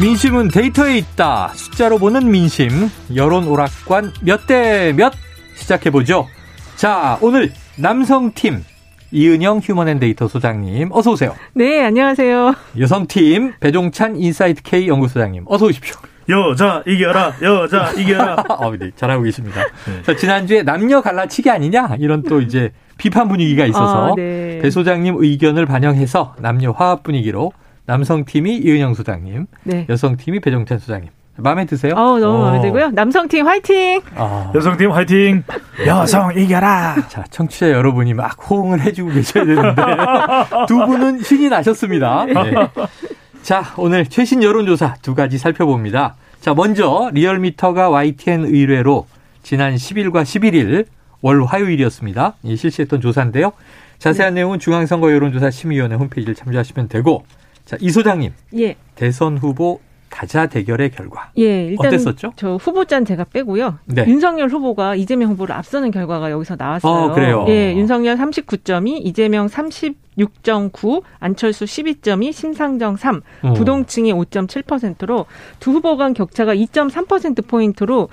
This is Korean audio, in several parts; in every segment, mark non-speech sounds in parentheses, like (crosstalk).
민심은 데이터에 있다. 숫자로 보는 민심. 여론 오락관 몇 대 몇 시작해보죠. 자, 오늘 남성팀 이은영 휴먼앤데이터 소장님 어서 오세요. 네, 안녕하세요. 여성팀 배종찬 인사이트 K 연구소장님 어서 오십시오. 여자 이겨라 여자 이겨라 (laughs) 어, 네, 잘하고 계십니다. 네. 자, 지난주에 남녀 갈라치기 아니냐 이런 또 이제 비판 분위기가 있어서 아, 네. 배 소장님 의견을 반영해서 남녀 화합 분위기로 남성팀이 이은영 소장님, 네. 여성팀이 배종찬 소장님. 마음에 드세요? 어, 너무 마음에 어. 들고요. 남성팀 화이팅! 아. 여성팀 화이팅! 여성 이겨라! 자, 청취자 여러분이 막 호응을 해주고 계셔야 되는데 (laughs) 두 분은 신이 나셨습니다. 네. 자, 오늘 최신 여론조사 두 가지 살펴봅니다. 자, 먼저 리얼미터가 YTN 의뢰로 지난 10일과 11일 월 화요일이었습니다. 실시했던 조사인데요. 자세한 네. 내용은 중앙선거 여론조사 심의위원회 홈페이지를 참조하시면 되고 자, 이 소장님. 예. 대선 후보 다자 대결의 결과. 예, 일단 어땠었죠? 저 후보자는 제가 빼고요. 네. 윤석열 후보가 이재명 후보를 앞서는 결과가 여기서 나왔어요. 어, 그래요. 예, 윤석열 39점이 이재명 36.9, 안철수 12점이 심상정 3, 어. 부동층이 5.7%로 두 후보 간 격차가 2.3% 포인트로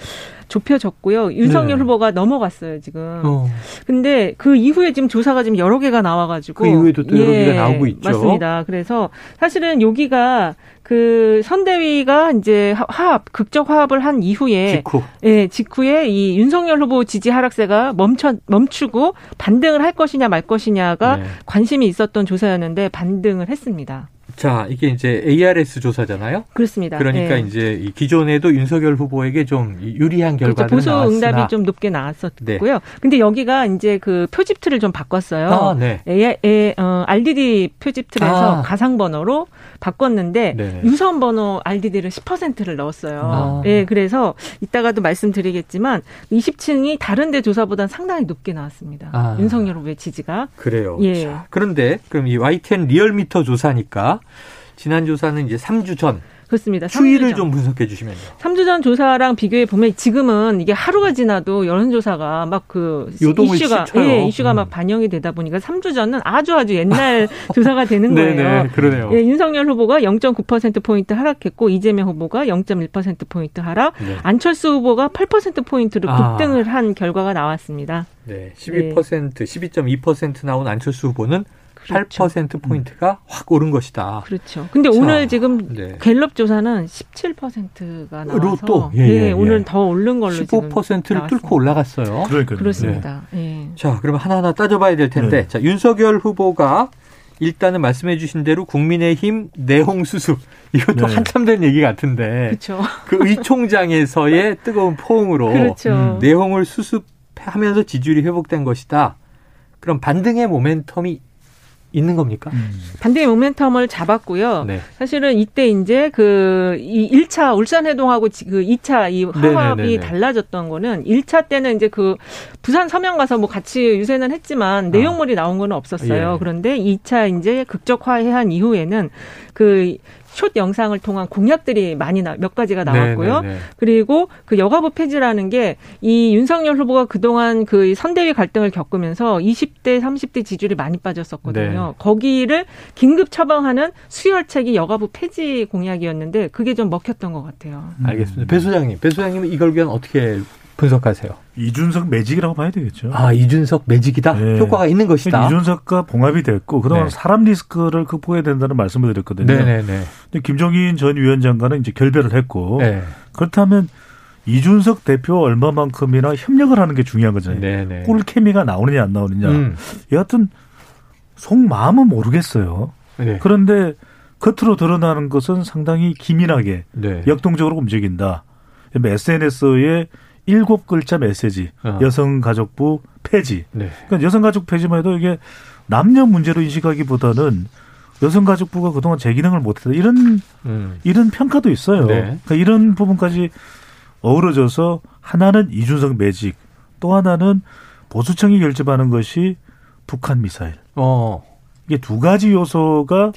좁혀졌고요. 윤석열 네. 후보가 넘어갔어요, 지금. 어. 근데 그 이후에 지금 조사가 지금 여러 개가 나와 가지고. 그 이후에도 또 여러 예, 개가 나오고 있죠. 맞습니다. 그래서 사실은 여기가 그 선대위가 이제 화합, 극적 화합을 한 이후에. 직후. 예, 직후에 이 윤석열 후보 지지 하락세가 멈춰, 멈추고 반등을 할 것이냐 말 것이냐가 네. 관심이 있었던 조사였는데 반등을 했습니다. 자, 이게 이제 ARS 조사잖아요. 그렇습니다. 그러니까 네. 이제 기존에도 윤석열 후보에게 좀 유리한 결과가 그렇죠. 보수 응답이 좀 높게 나왔었고요. 네. 근데 여기가 이제 그 표집 틀을 좀 바꿨어요. 아, 네. A, A, 어, RDD 표집 틀에서 아. 가상 번호로 바꿨는데 네. 유선 번호 RDD를 10%를 넣었어요. 아. 예, 그래서 이따가도 말씀드리겠지만 20층이 다른 데 조사보다는 상당히 높게 나왔습니다. 아. 윤석열 후보의 지지가. 그래요. 예. 자, 그런데 그럼 이 YTN 리얼미터 조사니까 지난 조사는 이제 3주 전 그렇습니다. 추이를 좀 분석해 주시면요. 3주 전 조사랑 비교해 보면 지금은 이게 하루가 지나도 여론조사가 막 그 이슈가 예, 이슈가 음. 막 반영이 되다 보니까 3주 전은 아주 아주 옛날 (laughs) 조사가 되는 거예요. 네네, 그러네요. 예, 윤석열 후보가 0.9% 포인트 하락했고 이재명 후보가 0.1% 포인트 하락, 네. 안철수 후보가 8% 포인트로 아. 급등을 아. 한 결과가 나왔습니다. 네, 12% 네. 12.2% 나온 안철수 후보는 그렇죠. 8% 포인트가 음. 확 오른 것이다. 그렇죠. 근데 자, 오늘 지금 네. 갤럽 조사는 17%가 나와서 또 예, 예, 예. 오늘 더 오른 걸로 15%를 뚫고 올라갔어요. 그러니까요. 그렇습니다. 네. 예. 자, 그럼 하나하나 따져봐야 될 텐데, 네. 자 윤석열 후보가 일단은 말씀해 주신 대로 국민의힘 내홍 수습 이것도 네. 한참 된 얘기 같은데 그렇죠. 그 의총장에서의 (laughs) 뜨거운 포옹으로 그렇죠. 음, 내홍을 수습하면서 지지율이 회복된 것이다. 그럼 반등의 모멘텀이 있는 겁니까? 음. 반대의 모멘텀을 잡았고요. 네. 사실은 이때 이제 그 이 1차 울산 해동하고 그 2차 이 화합이 네네네네. 달라졌던 거는 1차 때는 이제 그 부산 서명 가서 뭐 같이 유세는 했지만 내용물이 나온 건 없었어요. 예. 그런데 2차 이제 극적화해한 이후에는 그 숏 영상을 통한 공약들이 많이 나, 몇 가지가 나왔고요. 네네네. 네, 네. 그리고 그 여가부 폐지라는 게 이 윤석열 후보가 그동안 그 선대위 갈등을 겪으면서 20대, 30대 지지율이 많이 빠졌었거든요. 네. 거기를 긴급 처방하는 수혈책이 여가부 폐지 공약이었는데 그게 좀 먹혔던 것 같아요. 알겠습니다. 배 소장님, 배 소장님은 이걸 위한 어떻게 분석하세요? 이준석 매직이라고 봐야 되겠죠. 아, 이준석 매직이다? 네. 효과가 있는 것이다. 이준석과 봉합이 됐고, 그동안 네. 사람 리스크를 극복해야 된다는 말씀을 드렸거든요. 네네네. 근데 김종인 전 위원장과는 이제 결별을 했고, 네. 그렇다면 이준석 대표 얼마만큼이나 협력을 하는 게 중요한 거잖아요. 네네. 꿀 케미가 나오느냐 안 나오느냐. 음. 여하튼 속마음은 모르겠어요. 네. 그런데 겉으로 드러나는 것은 상당히 기민하게 네. 역동적으로 움직인다. SNS에 일곱 글자 메시지 어. 여성가족부 폐지. 네. 그러니까 여성가족 폐지만 해도 이게 남녀 문제로 인식하기보다는 여성가족부가 그동안 제 기능을 못했다 이런 음. 이런 평가도 있어요. 네. 그러니까 이런 부분까지 어우러져서 하나는 이준석 매직, 또 하나는 보수층이 결집하는 것이 북한 미사일. 어. 이게 두 가지 요소가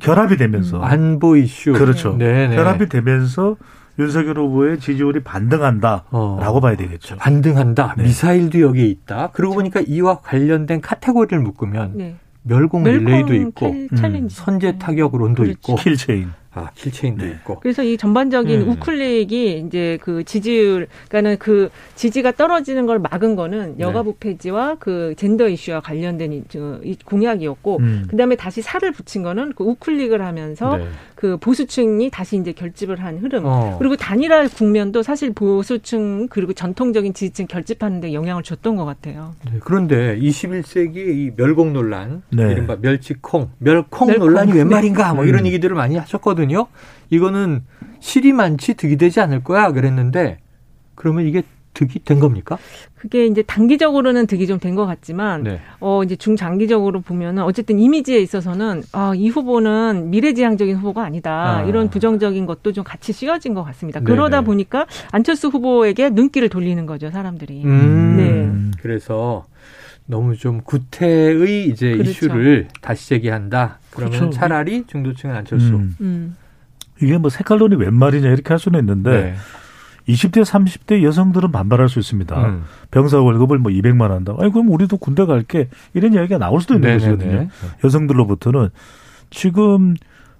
결합이 되면서 음. 안보 이슈 그렇죠. 네네. 결합이 되면서 윤석열 후보의 지지율이 반등한다라고 어. 봐야 되겠죠. 반등한다. 네. 미사일도 여기에 있다. 그러고 보니까 이와 관련된 카테고리를 묶으면 네. 멸공, 릴레이도 있고 음. 선제 타격론도 그렇죠. 있고 킬체인 아, 킬체인도 네. 있고. 그래서 이 전반적인 음. 우클릭이 이제 그 지지율, 그러니까는 그 지지가 떨어지는 걸 막은 거는 네. 여가부 폐지와 그 젠더 이슈와 관련된 이, 이 공약이었고, 음. 그 다음에 다시 살을 붙인 거는 그 우클릭을 하면서 네. 그 보수층이 다시 이제 결집을 한 흐름. 어. 그리고 단일화 국면도 사실 보수층 그리고 전통적인 지지층 결집하는 데 영향을 줬던 것 같아요. 네. 그런데 21세기 이 멸공 논란, 네. 이른바 멸치콩, 멸콩, 멸콩 논란이 웬 말인가 뭐 이런 음. 얘기들을 많이 하셨거든요. 했거든요. 이거는 실이 많지 득이 되지 않을 거야 그랬는데 그러면 이게 득이 된 겁니까? 그게 이제 단기적으로는 득이 좀 된 것 같지만 네. 어 이제 중장기적으로 보면은 어쨌든 이미지에 있어서는 아, 이 후보는 미래지향적인 후보가 아니다. 아. 이런 부정적인 것도 좀 같이 씌워진 것 같습니다. 네네. 그러다 보니까 안철수 후보에게 눈길을 돌리는 거죠, 사람들이. 음. 네. 그래서 너무 좀 구태의 이제 그렇죠. 이슈를 다시 제기한다. 그러면 그렇죠. 차라리 중도층은 안철수. 음. 음. 이게 뭐 색깔론이 웬 말이냐 이렇게 할 수는 있는데 네. 20대 30대 여성들은 반발할 수 있습니다. 음. 병사 월급을 뭐 200만 한다. 아니 그럼 우리도 군대 갈게 이런 이야기가 나올 수도 있는 네네네. 것이거든요. 여성들로부터는 지금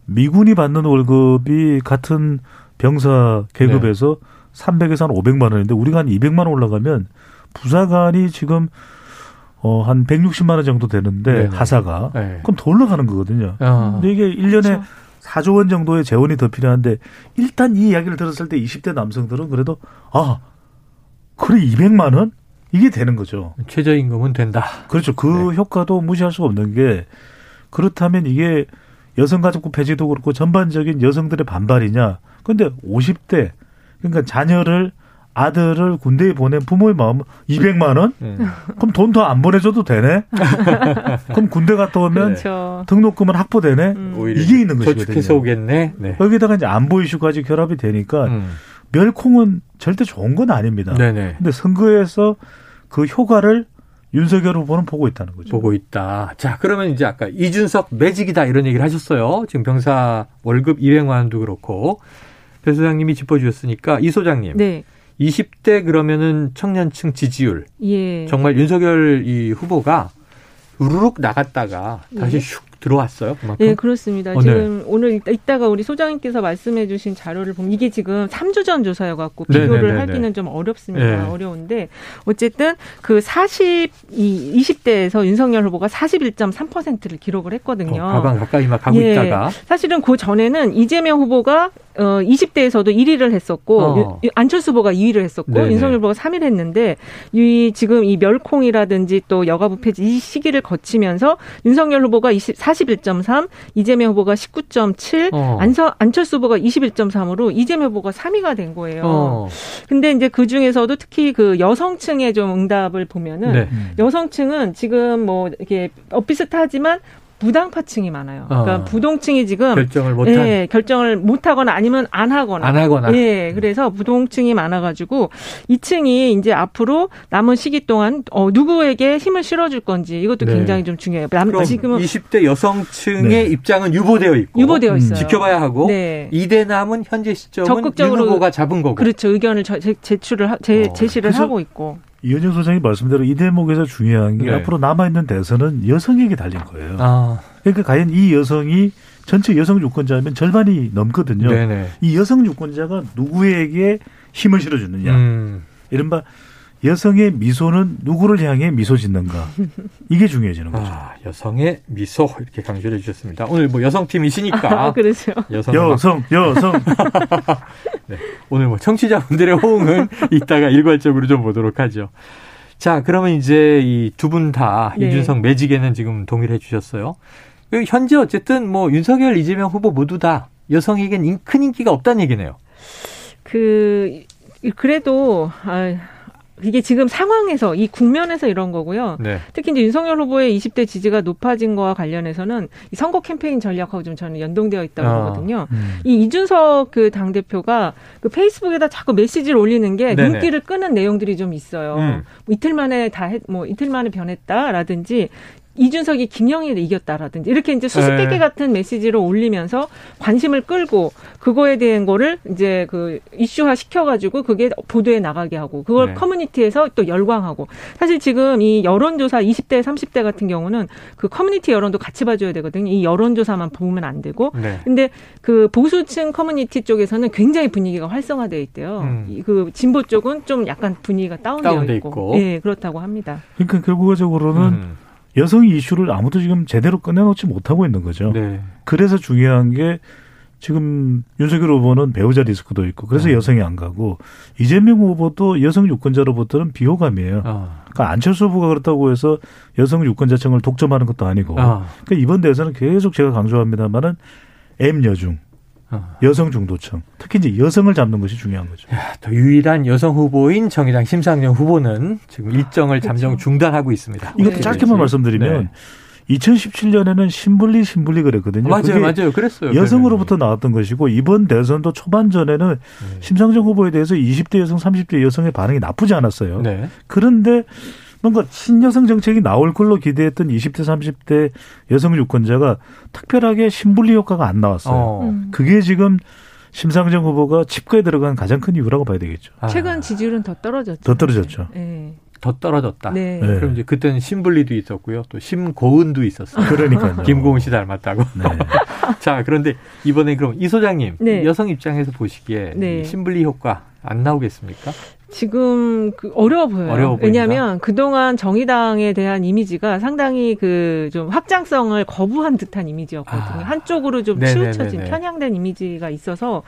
미군이 받는 월급이 같은 병사 계급에서 네. 300에서 한 500만 원인데 우리가 한 200만 원 올라가면 부사관이 지금 어, 한 160만 원 정도 되는데 네네. 하사가 네. 그럼 더 올라가는 거거든요. 아. 근데 이게 1년에 그렇죠. 4조 원 정도의 재원이 더 필요한데 일단 이 이야기를 들었을 때 20대 남성들은 그래도 아, 그래 200만 원? 이게 되는 거죠. 최저임금은 된다. 그렇죠. 그 네. 효과도 무시할 수가 없는 게 그렇다면 이게 여성가족부 폐지도 그렇고 전반적인 여성들의 반발이냐. 근데 50대 그러니까 자녀를 아들을 군대에 보낸 부모의 마음은 200만 원? 음. 그럼 돈 더 안 보내줘도 되네? (laughs) 그럼 군대 갔다 오면 그렇죠. 등록금은 확보되네? 음. 이게 있는 것이거든요. 저축해서 오겠네. 네. 여기다가 이제 안보 이슈까지 결합이 되니까 음. 멸콩은 절대 좋은 건 아닙니다. 네네. 근데 선거에서 그 효과를 윤석열 후보는 보고 있다는 거죠. 보고 있다. 자, 그러면 이제 아까 이준석 매직이다 이런 얘기를 하셨어요. 지금 병사 월급 200만 원도 그렇고 배 소장님이 짚어주셨으니까 이 소장님. 네. 20대 그러면은 청년층 지지율. 예. 정말 윤석열 이 후보가 우르륵 나갔다가 다시 예. 슉 들어왔어요. 그만큼? 네, 그렇습니다. 어, 지금 네. 오늘 이따가 우리 소장님께서 말씀해 주신 자료를 보면 이게 지금 3주 전 조사여 갖고 네, 비교를 네네네네. 네. 하기는 좀 어렵습니다. 네. 어려운데 어쨌든 그 40, 이 20대에서 윤석열 후보가 41.3%를 기록을 했거든요. 어, 가방 가까이 막 가고 예. 있다가 사실은 그 전에는 이재명 후보가 어 20대에서도 1위를 했었고 어. 안철수 후보가 2위를 했었고 네네. 윤석열 후보가 3위를 했는데 이 지금 이 멸콩이라든지 또 여가부 폐지 이 시기를 거치면서 윤석열 후보가 20, 41.3, 이재명 후보가 19.7, 어. 안서, 안철수 후보가 21.3으로 이재명 후보가 3위가 된 거예요. 어. 근데 이제 그 중에서도 특히 그 여성층의 좀 응답을 보면은 네. 여성층은 지금 뭐 이렇게 어 비슷하지만 부당파층이 많아요. 그러니까 어. 부동층이 지금 결정을 못 예, 결정을 못 하거나 아니면 안 하거나 안 하거나 예, 그래서 부동층이 많아 가지고 2층이 이제 앞으로 남은 시기 동안 어 누구에게 힘을 실어 줄 건지 이것도 네. 굉장히 좀 중요해요. 남, 지금은 20대 여성층의 네. 입장은 유보되어 있고 유보되어 있어요. 지켜봐야 하고 네. 이대남은 현재 시점은 적극적으로 윤 후보가 잡은 거고 그렇죠. 의견을 제, 제출을 제, 어. 제시를 하고 있고 이현정 소장이 말씀대로 이 대목에서 중요한 게 네. 앞으로 남아있는 대선은 여성에게 달린 거예요. 아. 그러니까 과연 이 여성이 전체 여성 유권자면 절반이 넘거든요. 네네. 이 여성 유권자가 누구에게 힘을 실어주느냐. 음. 이른바 여성의 미소는 누구를 향해 미소 짓는가 이게 중요해지는 거죠. 아, 여성의 미소 이렇게 강조해 주셨습니다. 오늘 뭐 여성팀이시니까 (laughs) 아, 그렇죠. 여성 여성 여성 (laughs) 네, 오늘 뭐 청취자분들의 호응은 (laughs) 이따가 일괄적으로 좀 보도록 하죠. 자, 그러면 이제 이 두 분다 네. 이준석 매직에는 지금 동의를 해주셨어요. 그 현재 어쨌든 뭐 윤석열, 이재명 후보 모두 다 여성에겐 큰 인기가 없다는 얘기네요. 그 그래도 아, 이게 지금 상황에서 이 국면에서 이런 거고요. 네. 특히 이제 윤석열 후보의 20대 지지가 높아진 거와 관련해서는 이 선거 캠페인 전략하고 좀 저는 연동되어 있다고 아, 보거든요. 음. 이 이준석 그 당 대표가 그 페이스북에다 자꾸 메시지를 올리는 게 네네. 눈길을 끄는 내용들이 좀 있어요. 음. 뭐 이틀 만에 다 뭐 이틀 만에 변했다라든지 이준석이 김영희를 이겼다라든지 이렇게 이제 수수께끼 네. 같은 메시지를 올리면서 관심을 끌고 그거에 대한 거를 이제 그 이슈화 시켜가지고 그게 보도에 나가게 하고 그걸 네. 커뮤니티에서 또 열광하고 사실 지금 이 여론조사 20대 30대 같은 경우는 그 커뮤니티 여론도 같이 봐줘야 되거든요. 이 여론조사만 보면 안 되고 네. 근데 그 보수층 커뮤니티 쪽에서는 굉장히 분위기가 활성화돼 있대요. 음. 그 진보 쪽은 좀 약간 분위기가 다운되어 다운돼 있고, 있고. 예 그렇다고 합니다. 그러니까 결국적으로는 음. 여성 이슈를 아무도 지금 제대로 꺼내놓지 못하고 있는 거죠. 네. 그래서 중요한 게 지금 윤석열 후보는 배우자 리스크도 있고 그래서 네. 여성이 안 가고 이재명 후보도 여성 유권자로부터는 비호감이에요. 아. 그러니까 안철수 후보가 그렇다고 해서 여성 유권자층을 독점하는 것도 아니고. 아. 그러니까 이번 대선은 계속 제가 강조합니다만은 M 여중 어. 여성 중도층, 특히 이제 여성을 잡는 것이 중요한 거죠. 야, 또 유일한 여성 후보인 정의당 심상정 후보는 지금 일정을 그렇죠. 잠정 중단하고 있습니다. 이것도 네. 짧게만 네. 말씀드리면 네. 2017년에는 신불리 신불리 그랬거든요. 맞아요, 맞아요. 그랬어요. 여성으로부터 나왔던 것이고 이번 대선도 초반 전에는 네. 심상정 후보에 대해서 20대 여성, 30대 여성의 반응이 나쁘지 않았어요. 네. 그런데 뭔가 친여성 정책이 나올 걸로 기대했던 20대 30대 여성 유권자가 특별하게 신분리 효과가 안 나왔어요. 어. 음. 그게 지금 심상정 후보가 집거에 들어간 가장 큰 이유라고 봐야 되겠죠. 아. 최근 지지율은 더 떨어졌죠. 더 떨어졌죠. 네. 더 떨어졌다. 네. 네. 그럼 이제 그때는 심블리도 있었고요. 또 심고은도 있었어요. 그러니까요. (laughs) 김고은 씨 닮았다고. 네. (laughs) 자, 그런데 이번에 그럼 이 소장님 네. 여성 입장에서 보시기에 네. 심블리 효과 안 나오겠습니까? 지금 그 어려워 보여요. 어려워 왜냐하면 그동안 정의당에 대한 이미지가 상당히 그 좀 확장성을 거부한 듯한 이미지였거든요. 아. 한쪽으로 좀 네네네네. 치우쳐진 편향된 이미지가 있어서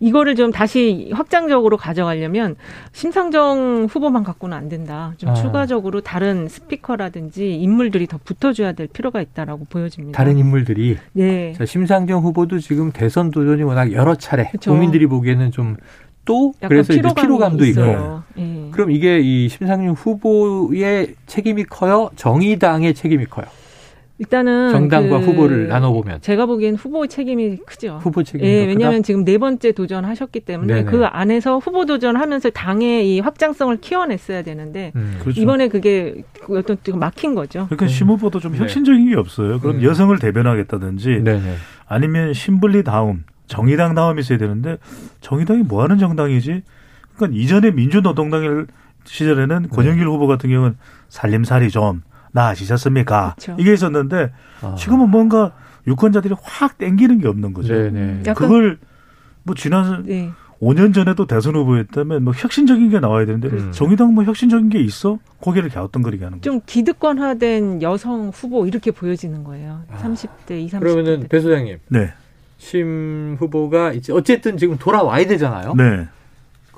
이거를 좀 다시 확장적으로 가져가려면 심상정 후보만 갖고는 안 된다. 좀 아. 추가적으로 다른 스피커라든지 인물들이 더 붙어줘야 될 필요가 있다라고 보여집니다. 다른 인물들이. 네. 자, 심상정 후보도 지금 대선 도전이 워낙 여러 차례 그쵸. 국민들이 보기에는 좀 또 그래서 이제 피로감도 있고. 예. 그럼 이게 이 심상정 후보의 책임이 커요? 정의당의 책임이 커요? 일단은 정당과 그 후보를 나눠보면 제가 보기엔 후보 책임이 크죠. 후보 책임이 예, 왜냐하면 지금 네 번째 도전하셨기 때문에 네네. 그 안에서 후보 도전하면서 당의 이 확장성을 키워냈어야 되는데 음, 그렇죠. 이번에 그게 어떤 막힌 거죠. 그러니까 음. 심 후보도 좀 네. 혁신적인 게 없어요. 그럼 음. 여성을 대변하겠다든지 네네. 아니면 신분리 다음 정의당 다음이 있어야 되는데 정의당이 뭐 하는 정당이지? 그러니까 이전에 민주노동당 시절에는 네. 권영길 후보 같은 경우는 살림살이 좀 나아지셨습니까? 그렇죠. 이게 있었는데 아. 지금은 뭔가 유권자들이 확 땡기는 게 없는 거죠. 네네. 네. 그걸 뭐 지난 네. 5년 전에도 대선 후보였다면 뭐 혁신적인 게 나와야 되는데 음. 정의당 뭐 혁신적인 게 있어? 고개를 갸우뚱거리게 하는 거죠. 좀 기득권화된 여성 후보 이렇게 보여지는 거예요. 아. 30대, 20, 30대. 그러면은 배 소장님. 네. 심 후보가 이제 어쨌든 지금 돌아와야 되잖아요. 네.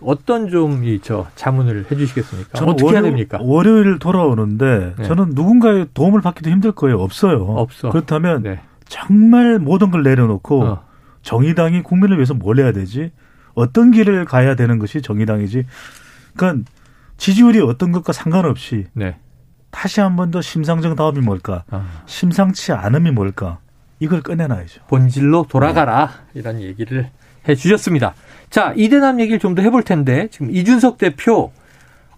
어떤 좀이저 자문을 해주시겠습니까? 어떻게 월요, 해야 됩니까? 월요일 돌아오는데 네. 저는 누군가의 도움을 받기도 힘들 거예요. 없어요. 없어. 그렇다면 네. 정말 모든 걸 내려놓고 어. 정의당이 국민을 위해서 뭘 해야 되지? 어떤 길을 가야 되는 것이 정의당이지? 그러니까 지지율이 어떤 것과 상관없이 네. 다시 한 번 더 심상정 다음이 뭘까? 아. 심상치 않음이 뭘까? 이걸 꺼내놔야죠. 본질로 돌아가라. 네. 이런 얘기를 해 주셨습니다. 자, 이대남 얘기를 좀 더 해볼 텐데, 지금 이준석 대표,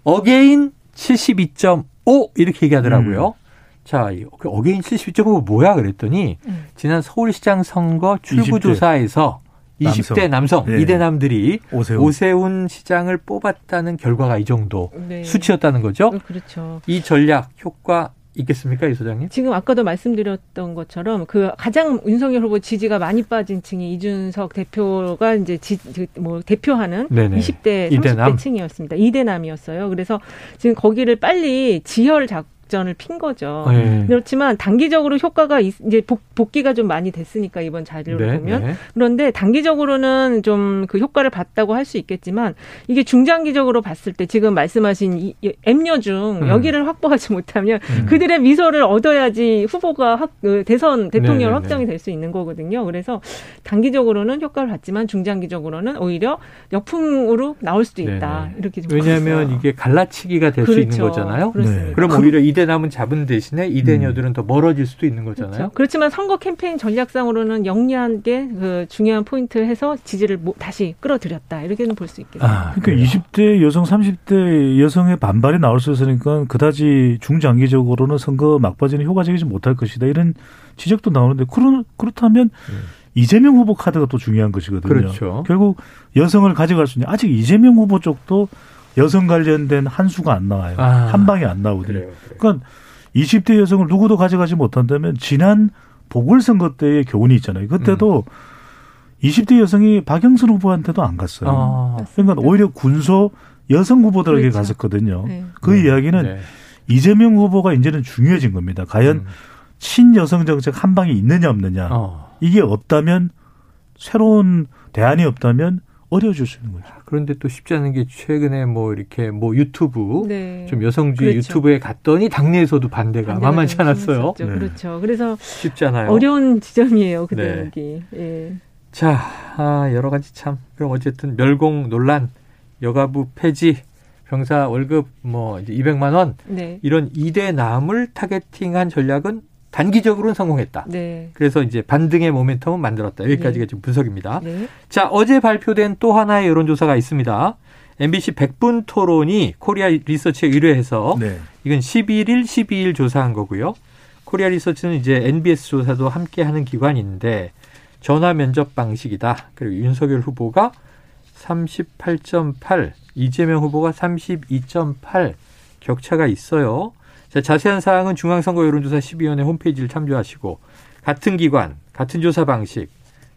again 72.5 이렇게 얘기하더라고요. 음. 자, 그 again 72.5 뭐야 그랬더니, 음. 지난 서울시장 선거 출구조사에서 20대 남성, 네. 이대남들이 오세훈. 오세훈. 시장을 뽑았다는 결과가 이 정도 네. 수치였다는 거죠. 어, 그렇죠. 이 전략 효과 있겠습니까, 이 소장님? 지금 아까도 말씀드렸던 것처럼 그 가장 윤석열 후보 지지가 많이 빠진 층이 이준석 대표가 이제 지, 그뭐 대표하는 네네. 20대, 30대 이대남. 층이었습니다. 이대남이었어요. 그래서 지금 거기를 빨리 지혈 잡 작전을 핀 거죠. 네. 그렇지만 단기적으로 효과가 이제 복, 기가좀 많이 됐으니까 이번 자료를 네, 보면 네. 그런데 단기적으로는 좀 그 효과를 봤다고 할 수 있겠지만 이게 중장기적으로 봤을 때 지금 말씀하신 이 M녀 중 음. 여기를 확보하지 못하면 음. 그들의 미소를 얻어야지 후보가 확, 그 대선 대통령 네, 네, 확정이 될 수 있는 거거든요. 그래서 단기적으로는 효과를 봤지만 중장기적으로는 오히려 역풍으로 나올 수도 있다. 이렇게 좀 왜냐하면 이게 갈라치기가 될수 그렇죠. 있는 거잖아요. 네. 그럼 오히려 이 대남은 잡은 대신에 이대녀들은 음. 더 멀어질 수도 있는 거잖아요. 그렇죠. 그렇지만 선거 캠페인 전략상으로는 영리하게 그 중요한 포인트 해서 지지를 다시 끌어들였다. 이렇게는 볼 수 있겠습니다. 아, 그러니까 그래요. 20대 여성, 30대 여성의 반발이 나올 수 있으니까 그다지 중장기적으로는 선거 막바지는 효과적이지 못할 것이다. 이런 지적도 나오는데 그렇, 그렇다면 음. 이재명 후보 카드가 또 중요한 것이거든요. 그렇죠. 결국 여성을 가져갈 수 있는 아직 이재명 후보 쪽도 여성 관련된 한 수가 안 나와요. 아, 한 방이 안 나오거든요. 그래요, 그래요. 그러니까 20대 여성을 누구도 가져가지 못한다면 지난 보궐선거 때의 교훈이 있잖아요. 그때도 음. 20대 여성이 박영선 후보한테도 안 갔어요. 아, 그러니까 오히려 군소 여성 후보들에게 그렇죠. 갔었거든요. 네. 그 네. 이야기는 네. 이재명 후보가 이제는 중요해진 겁니다. 과연 음. 친여성 정책 한 방이 있느냐 없느냐. 어. 이게 없다면 새로운 대안이 없다면 어려워질 수 있는 거죠. 그런데 또 쉽지 않은 게 최근에 뭐 이렇게 뭐 유튜브 네. 좀 여성주의 그렇죠. 유튜브에 갔더니 당내에서도 반대가, 만만치 않았어요. 네. 그렇죠. 그래서 쉽지 않아요. 어려운 지점이에요. 그 대목이. 네. 예. 자, 아, 여러 가지 참. 그럼 어쨌든 멸공 논란, 여가부 폐지, 병사 월급 뭐 이제 200만 원 네. 이런 이대남을 targeting한 전략은 단기적으로는 성공했다. 네. 그래서 이제 반등의 모멘텀을 만들었다. 여기까지가 네. 지금 분석입니다. 네. 자, 어제 발표된 또 하나의 여론조사가 있습니다. MBC 100분 토론이 코리아 리서치에 의뢰해서 네. 이건 11일, 12일 조사한 거고요. 코리아 리서치는 이제 NBS 조사도 함께 하는 기관인데 전화 면접 방식이다. 그리고 윤석열 후보가 38.8, 이재명 후보가 32.8 격차가 있어요. 자, 자세한 사항은 중앙선거 여론조사 12위원회 홈페이지를 참조하시고 같은 기관, 같은 조사 방식,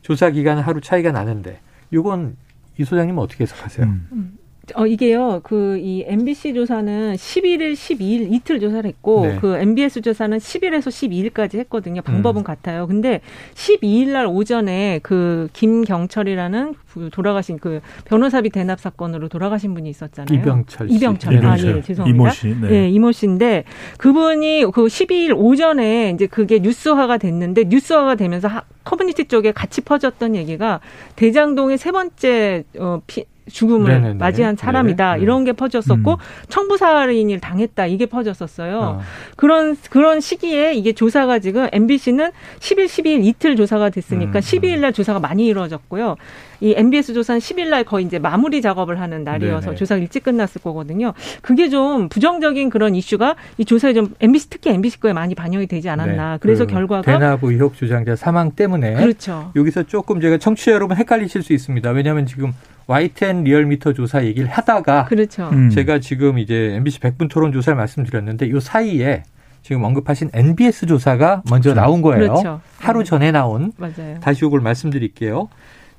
조사 기간은 하루 차이가 나는데 이건 이 소장님 어떻게 해석하세요? 음. 음. 어, 이게요, 그, 이 MBC 조사는 11일, 12일 이틀 조사를 했고, 네. 그 MBS 조사는 10일에서 12일까지 했거든요. 방법은 음. 같아요. 근데 12일 날 오전에 그 김경철이라는 그 돌아가신 그 변호사비 대납 사건으로 돌아가신 분이 있었잖아요. 이병철 씨. 이병철. 네, 아, 예, 죄송합니다. 이모 씨. 네. 네, 이모 씨인데 그분이 그 12일 오전에 이제 그게 뉴스화가 됐는데 뉴스화가 되면서 커뮤니티 쪽에 같이 퍼졌던 얘기가 대장동의 세 번째 어, 피, 죽음을 네네네. 맞이한 사람이다 네. 이런 게 퍼졌었고 음. 청부살인을 당했다 이게 퍼졌었어요. 어. 그런 그런 시기에 이게 조사가 지금 MBC는 10일 12일 이틀 조사가 됐으니까 음. 12일 날 조사가 많이 이루어졌고요. 이 MBS 조사는 10일 날 거의 이제 마무리 작업을 하는 날이어서 네네. 조사가 일찍 끝났을 거거든요. 그게 좀 부정적인 그런 이슈가 이 조사에 좀 MBC 특히 MBC 거에 많이 반영이 되지 않았나. 네. 그래서 그 결과가 대납 의혹 주장자 사망 때문에 그렇죠. 여기서 조금 제가 청취자 여러분 헷갈리실 수 있습니다. 왜냐하면 지금 YTN 리얼미터 조사 얘기를 하다가 그렇죠. 음. 제가 지금 이제 MBC 100분 토론 조사를 말씀드렸는데 이 사이에 지금 언급하신 NBS 조사가 먼저 그렇죠. 나온 거예요. 그렇죠. 하루 전에 나온. 맞아요. 다시 이걸 말씀드릴게요.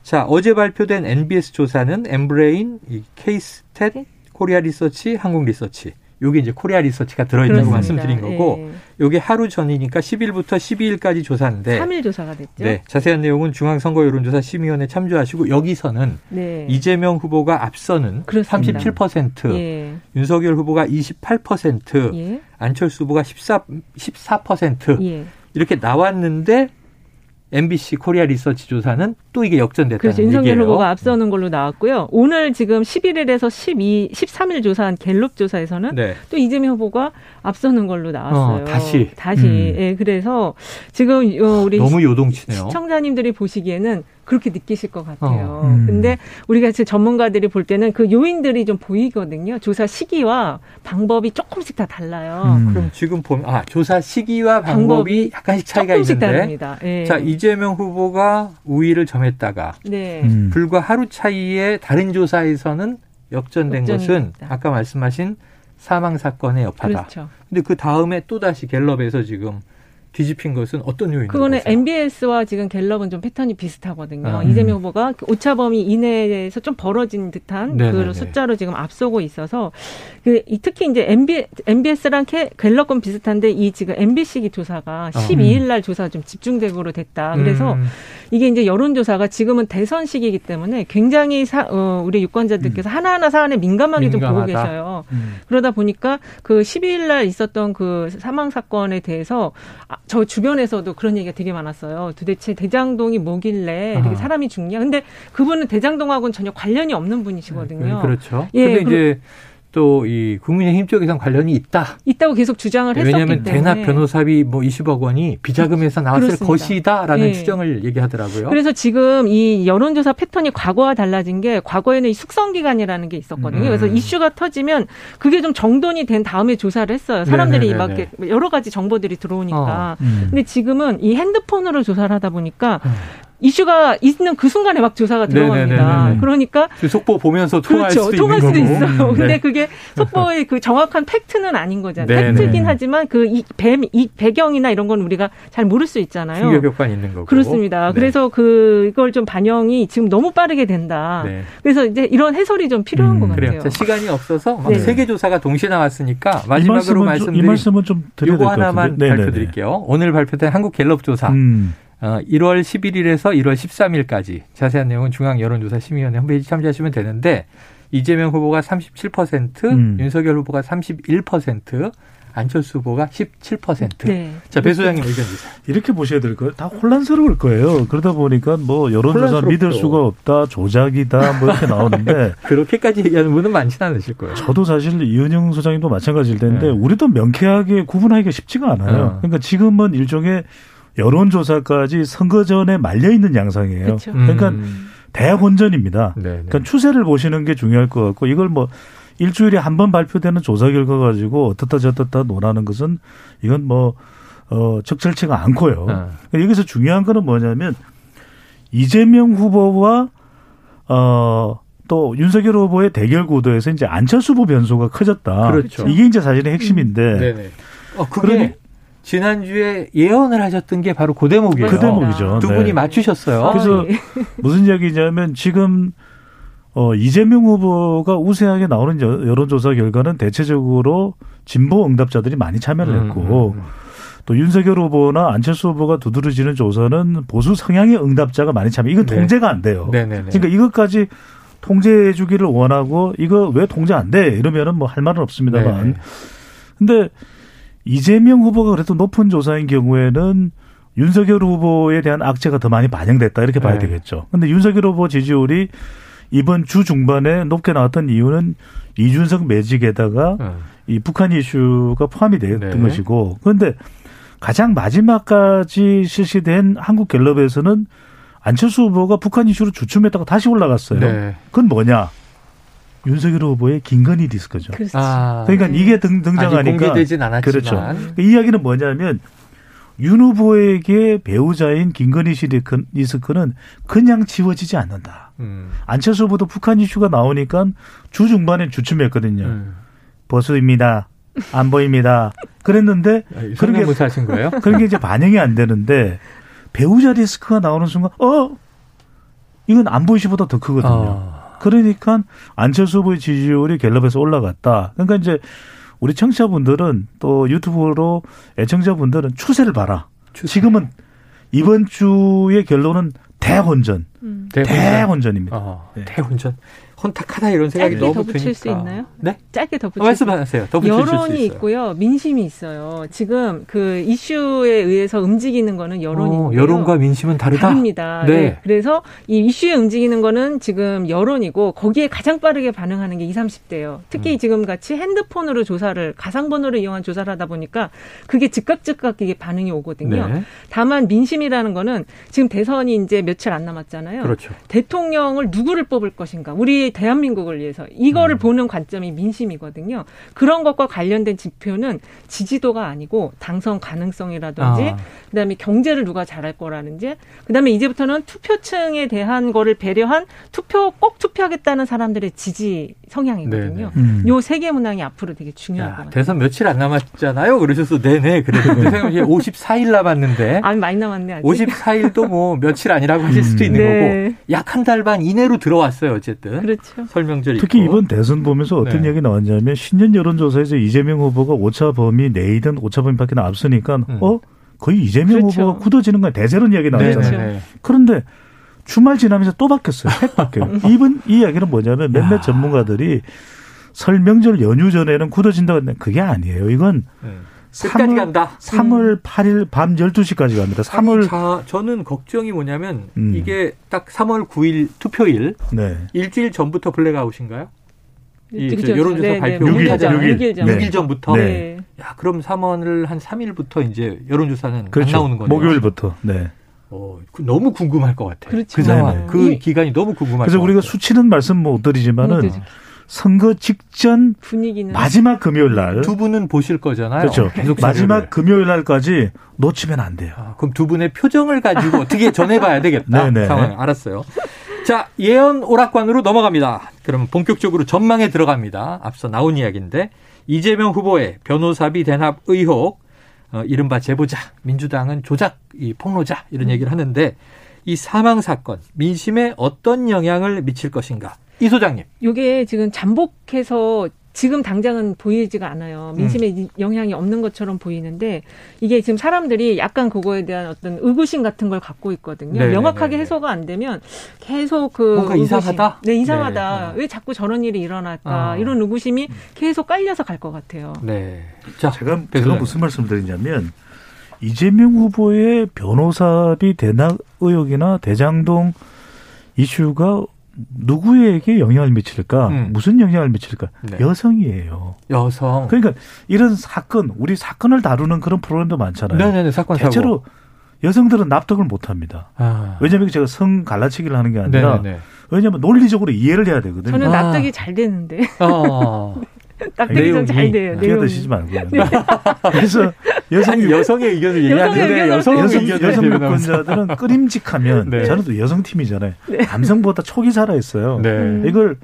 자, 어제 발표된 NBS 조사는 엠브레인, 케이스탯, 코리아 리서치, 한국 리서치. 요게 이제 코리아 리서치가 들어있다고 그렇습니다. 말씀드린 거고, 예. 요게 하루 전이니까 10일부터 12일까지 조사인데. 3일 조사가 됐죠. 네. 자세한 내용은 중앙선거 여론조사 심의위원회 참조하시고, 여기서는 네. 이재명 후보가 앞서는 그렇습니다. 37%, 예. 윤석열 후보가 28%, 예. 안철수 후보가 14, 14% 예. 이렇게 나왔는데, MBC 코리아 리서치 조사는 또 이게 역전됐다는 그렇죠. 윤석열 얘기예요. 후보가 앞서는 걸로 나왔고요. 오늘 지금 11일에서 12, 13일 조사한 갤럽 조사에서는 네. 또 이재명 후보가 앞서는 걸로 나왔어요. 어, 다시. 다시. 음. 예, 그래서 지금 어, 우리 너무 요동치네요. 시청자님들이 보시기에는 그렇게 느끼실 것 같아요. 어, 음. 근데 우리가 전문가들이 볼 때는 그 요인들이 좀 보이거든요. 조사 시기와 방법이 조금씩 다 달라요. 음. 그럼 지금 보면 아 조사 시기와 방법이, 방법이 약간씩 차이가 있는데. 다릅니다. 예. 자 이재명 후보가 우위를 점했다가 네. 음. 불과 하루 차이에 다른 조사에서는 역전된 것은 있다. 아까 말씀하신 사망 사건의 여파다. 그렇죠. 근데 그 다음에 또 다시 갤럽에서 지금 뒤집힌 것은 어떤 요인이 그거는 보세요? MBS와 지금 갤럽은 좀 패턴이 비슷하거든요. 아, 이재명 후보가 그 오차범위 이내에서 좀 벌어진 듯한 네네네. 그 숫자로 지금 앞서고 있어서 그 특히 이제 MB, MBS랑 갤럽건 비슷한데 이 지금 MBC 조사가 12일 아. 날 조사가 좀 집중적으로 됐다. 그래서 음. 이게 이제 여론조사가 지금은 대선 시기이기 때문에 굉장히 사, 어, 우리 유권자들께서 음. 하나하나 사안에 민감하게 민감하다. 좀 보고 계셔요. 음. 그러다 보니까 그 12일 날 있었던 그 사망 사건에 대해서 아, 저 주변에서도 그런 얘기가 되게 많았어요. 도대체 대장동이 뭐길래 이렇게 사람이 죽냐? 근데 그분은 대장동하고는 전혀 관련이 없는 분이시거든요. 네, 그렇죠. 예, 근데 이제 또 이 국민의힘 쪽에선 관련이 있다. 있다고 계속 주장을 했었기 왜냐하면 때문에. 대납 변호사비 뭐 20억 원이 비자금에서 나왔을 그렇습니다. 것이다라는 네. 추정을 얘기하더라고요. 그래서 지금 이 여론조사 패턴이 과거와 달라진 게 과거에는 이 숙성 기간이라는 게 있었거든요. 음. 그래서 이슈가 터지면 그게 좀 정돈이 된 다음에 조사를 했어요. 사람들이 네, 네, 막 네, 여러 가지 정보들이 들어오니까. 어. 음. 근데 지금은 이 핸드폰으로 조사를 하다 보니까 음. 이슈가 있는 그 순간에 막 조사가 들어갑니다. 네네네네. 그러니까 그 속보 보면서 통할 그렇죠. 수도 통할 수도 있어요. 음, 근데 네. 그게 속보의 그 정확한 팩트는 아닌 거잖아요. 네네. 팩트긴 하지만 그이 이 배경이나 이런 건 우리가 잘 모를 수 있잖아요. 충격 효과 있는 거고. 그렇습니다. 네. 그래서 그걸 좀 반영이 지금 너무 빠르게 된다. 네. 그래서 이제 이런 해설이 좀 필요한 음, 것 같아요. 그래요. 시간이 없어서 네. 세계 조사가 동시에 나왔으니까 마지막으로 말씀드린 이 말씀은 좀 드려야 요거 하나만 발표드릴게요. 오늘 발표된 한국 갤럽 조사. 음. 어, 1월 11일에서 1월 13일까지 자세한 내용은 중앙 여론조사 심의위원회 홈페이지 참조하시면 되는데 이재명 후보가 37%, 음. 윤석열 후보가 31%, 안철수 후보가 17%. 네. 자, 배 소장님 의견 주세요. 이렇게 보셔야 될 거예요. 다 혼란스러울 거예요. 그러다 보니까 뭐 여론조사 믿을 수가 없다, 조작이다, 뭐 이렇게 나오는데. (laughs) 그렇게까지 얘기하는 분은 많지는 않으실 거예요. 저도 사실 이은영 소장님도 마찬가지일 텐데, 네. 우리도 명쾌하게 구분하기가 쉽지가 않아요. 어. 그러니까 지금은 일종의 여론조사까지 선거 전에 말려 있는 양상이에요. 그쵸. 그러니까 음. 대혼전입니다. 네네. 네. 그러니까 추세를 보시는 게 중요할 것 같고 이걸 뭐 일주일에 한 번 발표되는 조사 결과 가지고 어떻다 저떻다 논하는 것은 이건 뭐 어, 적절치가 않고요. 네. 그러니까 여기서 중요한 거는 뭐냐면 이재명 후보와 어, 또 윤석열 후보의 대결 구도에서 이제 안철수 후보 변수가 커졌다. 그렇죠. 이게 이제 사실은 핵심인데. 음. 네네. 어, 그게 지난주에 예언을 하셨던 게 바로 그 대목이에요. 그 대목이죠. 두 분이 네. 맞추셨어요. 그래서 아, 예. (laughs) 무슨 이야기냐면 지금 어, 이재명 후보가 우세하게 나오는 여론조사 결과는 대체적으로 진보 응답자들이 많이 참여를 음, 했고 음, 음. 또 윤석열 후보나 안철수 후보가 두드러지는 조사는 보수 성향의 응답자가 많이 참여. 이건 네. 통제가 안 돼요. 네네네. 그러니까 이것까지 통제해 주기를 원하고 이거 왜 통제 안 돼? 이러면은 뭐 할 말은 없습니다만. 네 근데 이재명 후보가 그래도 높은 조사인 경우에는 윤석열 후보에 대한 악재가 더 많이 반영됐다 이렇게 봐야 네. 되겠죠. 근데 윤석열 후보 지지율이 이번 주 중반에 높게 나왔던 이유는 이준석 매직에다가 네. 이 북한 이슈가 포함이 됐던 네. 것이고 그런데 가장 마지막까지 실시된 한국 갤럽에서는 안철수 후보가 북한 이슈로 주춤했다가 다시 올라갔어요. 네. 그건 뭐냐? 윤석열 후보의 김건희 디스크죠. 그렇죠. 아, 그러니까 네. 이게 등, 등장하니까 공개되진 않았지만 그렇죠. 이 이야기는 뭐냐면 윤 후보에게 배우자인 김건희 씨 디스크는 그냥 지워지지 않는다. 음. 안철수 후보도 북한 이슈가 나오니까 주 중반에 주춤했거든요. 음. 보수입니다. 안 보입니다. 그랬는데 아, 그런 게 하신 거예요? 그런 게 이제 반영이 안 되는데 배우자 리스크가 나오는 순간 어 이건 안 보이시보다 더 크거든요. 어. 그러니까 안철수 후보의 지지율이 갤럽에서 올라갔다. 그러니까 이제 우리 청취자분들은 또 유튜브로 애청자분들은 추세를 봐라. 추세. 지금은 이번 주의 결론은 대혼전. 음. 대혼전. 입니다 어, 네. 대혼전. 혼탁하다 이런 생각이 너무 덧붙일 드니까. 수 있나요? 네? 짧게 덧붙일 어, 말씀하세요. 덧붙일 여론이 있고요. 민심이 있어요. 지금 그 이슈에 의해서 움직이는 거는 여론인데요. 어, 여론과 민심은 다르다. 다릅니다. 네. 네. 그래서 이 이슈에 움직이는 거는 지금 여론이고 거기에 가장 빠르게 반응하는 게 20, 30대예요. 특히 음. 지금 같이 핸드폰으로 조사를 가상번호를 이용한 조사를 하다 보니까 그게 즉각 즉각 이게 반응이 오거든요. 네. 다만 민심이라는 거는 지금 대선이 이제 며칠 안 남았잖아요. 그렇죠. 대통령을 누구를 뽑을 것인가? 우리 대한민국을 위해서 이거를 음. 보는 관점이 민심이거든요. 그런 것과 관련된 지표는 지지도가 아니고 당선 가능성이라든지 아. 그다음에 경제를 누가 잘할 거라는지 그다음에 이제부터는 투표층에 대한 거를 배려한 투표 꼭 투표하겠다는 사람들의 지지 성향이거든요. 음. 요세 개 문항이 앞으로 되게 중요할 야, 것 같아요. 대선 며칠 안 남았잖아요. 그러셔서 네네 그래도 54일 남았는데. 아 많이 남았네. 아직. 54일도 뭐 며칠 아니라고 하실 수도 있는 네. 거고 약 한 달 반 이내로 들어왔어요. 어쨌든. 그렇죠. 설명절 특히 있고. 이번 대선 보면서 어떤 네. 얘기 나왔냐면 신년 여론조사에서 이재명 후보가 오차 범위 내이든 오차 범위 밖에 앞서니까 음. 어 거의 이재명 그렇죠. 후보가 굳어지는 건 대세론 이야기 나왔잖아요. 네, 네, 네. 그런데 주말 지나면서 또 바뀌었어요. 팩 바뀌어요. (laughs) 이번 이 이야기는 뭐냐면 몇몇 야. 전문가들이 설 명절 연휴 전에는 굳어진다고 했는데 그게 아니에요. 이건 네. 3월, 간다. 3월 8일 밤 12시까지 갑니다. 3월 아니, 자, 저는 걱정이 뭐냐면 음. 이게 딱 3월 9일 투표일 네. 일주일 전부터 블랙아웃인가요? 이 그렇죠. 여론조사 네, 발표 네. 6일, 6일, 6일, 전. 6일 전부터. 네. 야, 그럼 3월을 한 3일부터 이제 여론조사는 그렇죠. 안 나오는 거네요. 목요일부터. 네. 어, 너무 궁금할 것 같아요. 그렇죠. 그 상황, 네네. 그 기간이 너무 궁금할 그래서 우리가 수치는 말씀 못 드리지만은 선거 직전 분위기는 마지막 금요일 날 두 분은 보실 거잖아요. 그렇죠. 계속 마지막 금요일 날까지 놓치면 안 돼요. 아, 그럼 두 분의 표정을 가지고 어떻게 전해봐야 되겠다. 네네. (laughs) 상황 알았어요. 자 예언 오락관으로 넘어갑니다. 그럼 본격적으로 전망에 들어갑니다. 앞서 나온 이야기인데 이재명 후보의 변호사비 대납 의혹 어, 이른바 제보자, 민주당은 조작, 이 폭로자 이런 음. 얘기를 하는데 이 사망 사건 민심에 어떤 영향을 미칠 것인가? 이 소장님. 이게 지금 잠복해서 지금 당장은 보이지가 않아요. 민심에 음. 영향이 없는 것처럼 보이는데 이게 지금 사람들이 약간 그거에 대한 어떤 의구심 같은 걸 갖고 있거든요. 네네네. 명확하게 해소가 안 되면 계속 그 뭔가 의구심, 이상하다. 네, 이상하다. 네. 왜 자꾸 저런 일이 일어날까? 아. 이런 의구심이 계속 깔려서 갈 것 같아요. 네. 자, 제가 제가 무슨 말씀드리냐면 이재명 후보의 변호사비 대납 의혹이나 대장동 이슈가 누구에게 영향을 미칠까? 음. 무슨 영향을 미칠까? 네. 여성이에요. 여성. 그러니까 이런 사건, 우리 사건을 다루는 그런 프로그램도 많잖아요. 네네 사건 대체로 사고. 여성들은 납득을 못 합니다. 아. 왜냐하면 제가 성 갈라치기를 하는 게 아니라 네네. 왜냐하면 논리적으로 이해를 해야 되거든요. 저는 납득이 아. 잘 되는데. 어. (laughs) (laughs) 납득이 잘 돼요. 끼어드시지 말고요. 네. 그래서 여성 여성의 의견을 얘기하는데 여성 여성 여성 유권자들은 (laughs) 끄림직하면 네. 저는 또 여성 팀이잖아요. 네. 남성보다 촉이 살아 있어요. 네. 이걸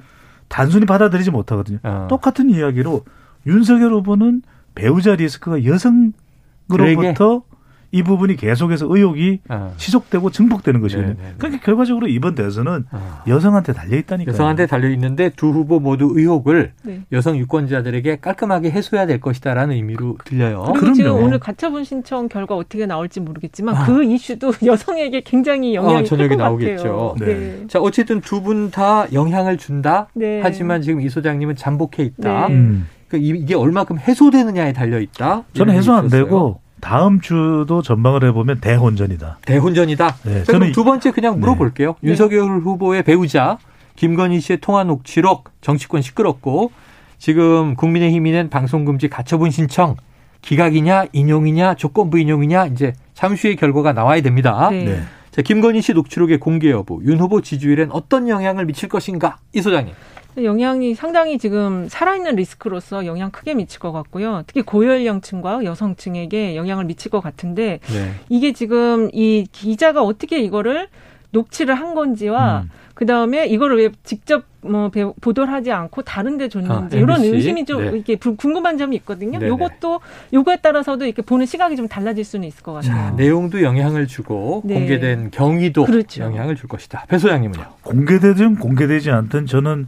단순히 받아들이지 못하거든요. 어. 똑같은 이야기로 윤석열 후보는 배우자 리스크가 여성으로부터 이 부분이 계속해서 의혹이 어. 지속되고 증폭되는 것이거든요. 네네 네, 네. 그러니까 결과적으로 이번 대선은 어. 여성한테 달려 있다니까요. 여성한테 달려 있는데 두 후보 모두 의혹을 네. 여성 유권자들에게 깔끔하게 해소해야 될 것이다라는 의미로 들려요. 그리고 그럼요. 지금 오늘 가처분 신청 결과 어떻게 나올지 모르겠지만 아. 그 이슈도 (laughs) 여성에게 굉장히 영향이 아, 저녁에 나오겠죠. 네. 네. 자 어쨌든 두 분 다 영향을 준다. 네. 하지만 지금 이 소장님은 잠복해 있다. 음. 그러니까 이게 얼마큼 해소되느냐에 달려 있다. 저는 해소 안 되고 다음 주도 전망을 해보면 대혼전이다. 대혼전이다. 네, 저는 두 번째 그냥 물어볼게요. 네. 윤석열 후보의 배우자 김건희 씨의 통화 녹취록 정치권 시끄럽고 지금 국민의힘이 낸 방송금지 가처분 신청 기각이냐 인용이냐 조건부 인용이냐 이제 잠시 후에 결과가 나와야 됩니다. 네. 네. 자, 김건희 씨 녹취록의 공개 여부, 윤 후보 지지율엔 어떤 영향을 미칠 것인가? 이 소장님. 영향이 상당히 지금 살아있는 리스크로서 영향 크게 미칠 것 같고요. 특히 고연령층과 여성층에게 영향을 미칠 것 같은데 네. 이게 지금 이 기자가 어떻게 이거를 녹취를 한 건지와 음. 그 다음에 이거를 왜 직접 뭐 보도를 하지 않고 다른데 줬는지 아, 이런 의심이 좀 네. 이렇게 궁금한 점이 있거든요. 네네. 요것도 요거에 따라서도 이렇게 보는 시각이 좀 달라질 수는 있을 것 같아요. 자, 내용도 영향을 주고 네. 공개된 경위도 그렇죠. 영향을 줄 것이다. 배 소장님은요? 공개되든 공개되지 않든 저는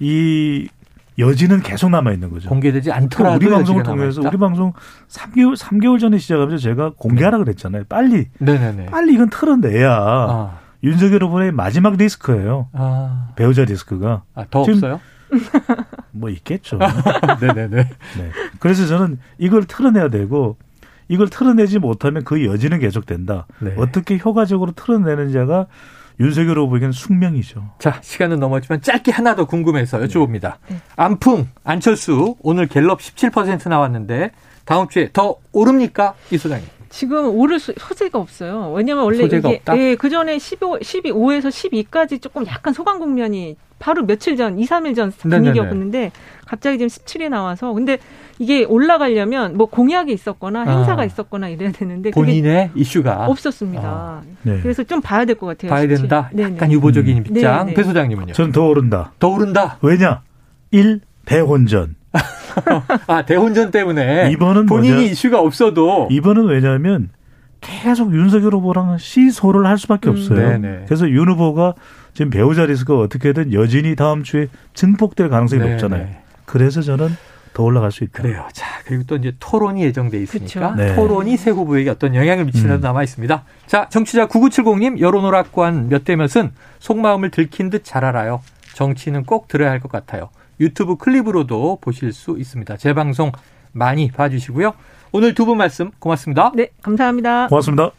이 여지는 계속 남아 있는 거죠. 공개되지 않더라도 우리 방송을 통해서 우리 방송 3개월 3개월 전에 시작하면서 제가 공개하라 네. 그랬잖아요. 빨리. 네네네. 빨리 이건 털어내야 아. 윤석열 후보의 마지막 리스크예요. 아. 배우자 리스크가. 아, 더 없어요? (laughs) 뭐 있겠죠. (laughs) 네네네. 네. 그래서 저는 이걸 털어내야 되고 이걸 털어내지 못하면 그 여지는 계속된다. 네. 어떻게 효과적으로 털어내는 자가 윤석열 후보에게는 숙명이죠. 자, 시간은 넘었지만 짧게 하나 더 궁금해서 여쭤봅니다. 네. 안풍, 안철수, 오늘 갤럽 17% 나왔는데 다음 주에 더 오릅니까? 이 소장님. 지금 오를 소재가 없어요. 왜냐면 원래 이게 없다? 예, 그 전에 15, 12에서 12까지 조금 약간 소강 국면이 바로 며칠 전, 2, 3일 전 분위기였는데 갑자기 지금 17이 나와서 근데 이게 올라가려면 뭐 공약이 있었거나 행사가 아. 있었거나 이래야 되는데 본인의 이슈가 없었습니다. 아. 네. 그래서 좀 봐야 될 것 같아요. 봐야 17. 된다. 네네. 약간 유보적인 음. 입장. 네네. 배 소장님은요? 전 더 오른다. 더 오른다. 왜냐? 1. 대혼전. 아 대혼전 때문에 이번은 본인이 뭐냐? 이슈가 없어도 이번은 왜냐하면 계속 윤석열 후보랑 시소를 할 수밖에 음. 없어요. 네 그래서 윤 후보가 지금 배우자 리스크가 어떻게든 여진이 다음 주에 증폭될 가능성이 네네. 높잖아요. 그래서 저는 더 올라갈 수 있다. 그래요. 자, 그리고 또 이제 토론이 예정돼 있으니까 네. 토론이 새 후보에게 어떤 영향을 미치는 음. 남아 있습니다. 자, 정치자 9970님 여론오락관 몇 대 몇은 속마음을 들킨 듯 잘 알아요. 정치는 꼭 들어야 할 것 같아요. 유튜브 클립으로도 보실 수 있습니다. 재방송 많이 봐주시고요. 오늘 두 분 말씀 고맙습니다. 네, 감사합니다. 고맙습니다.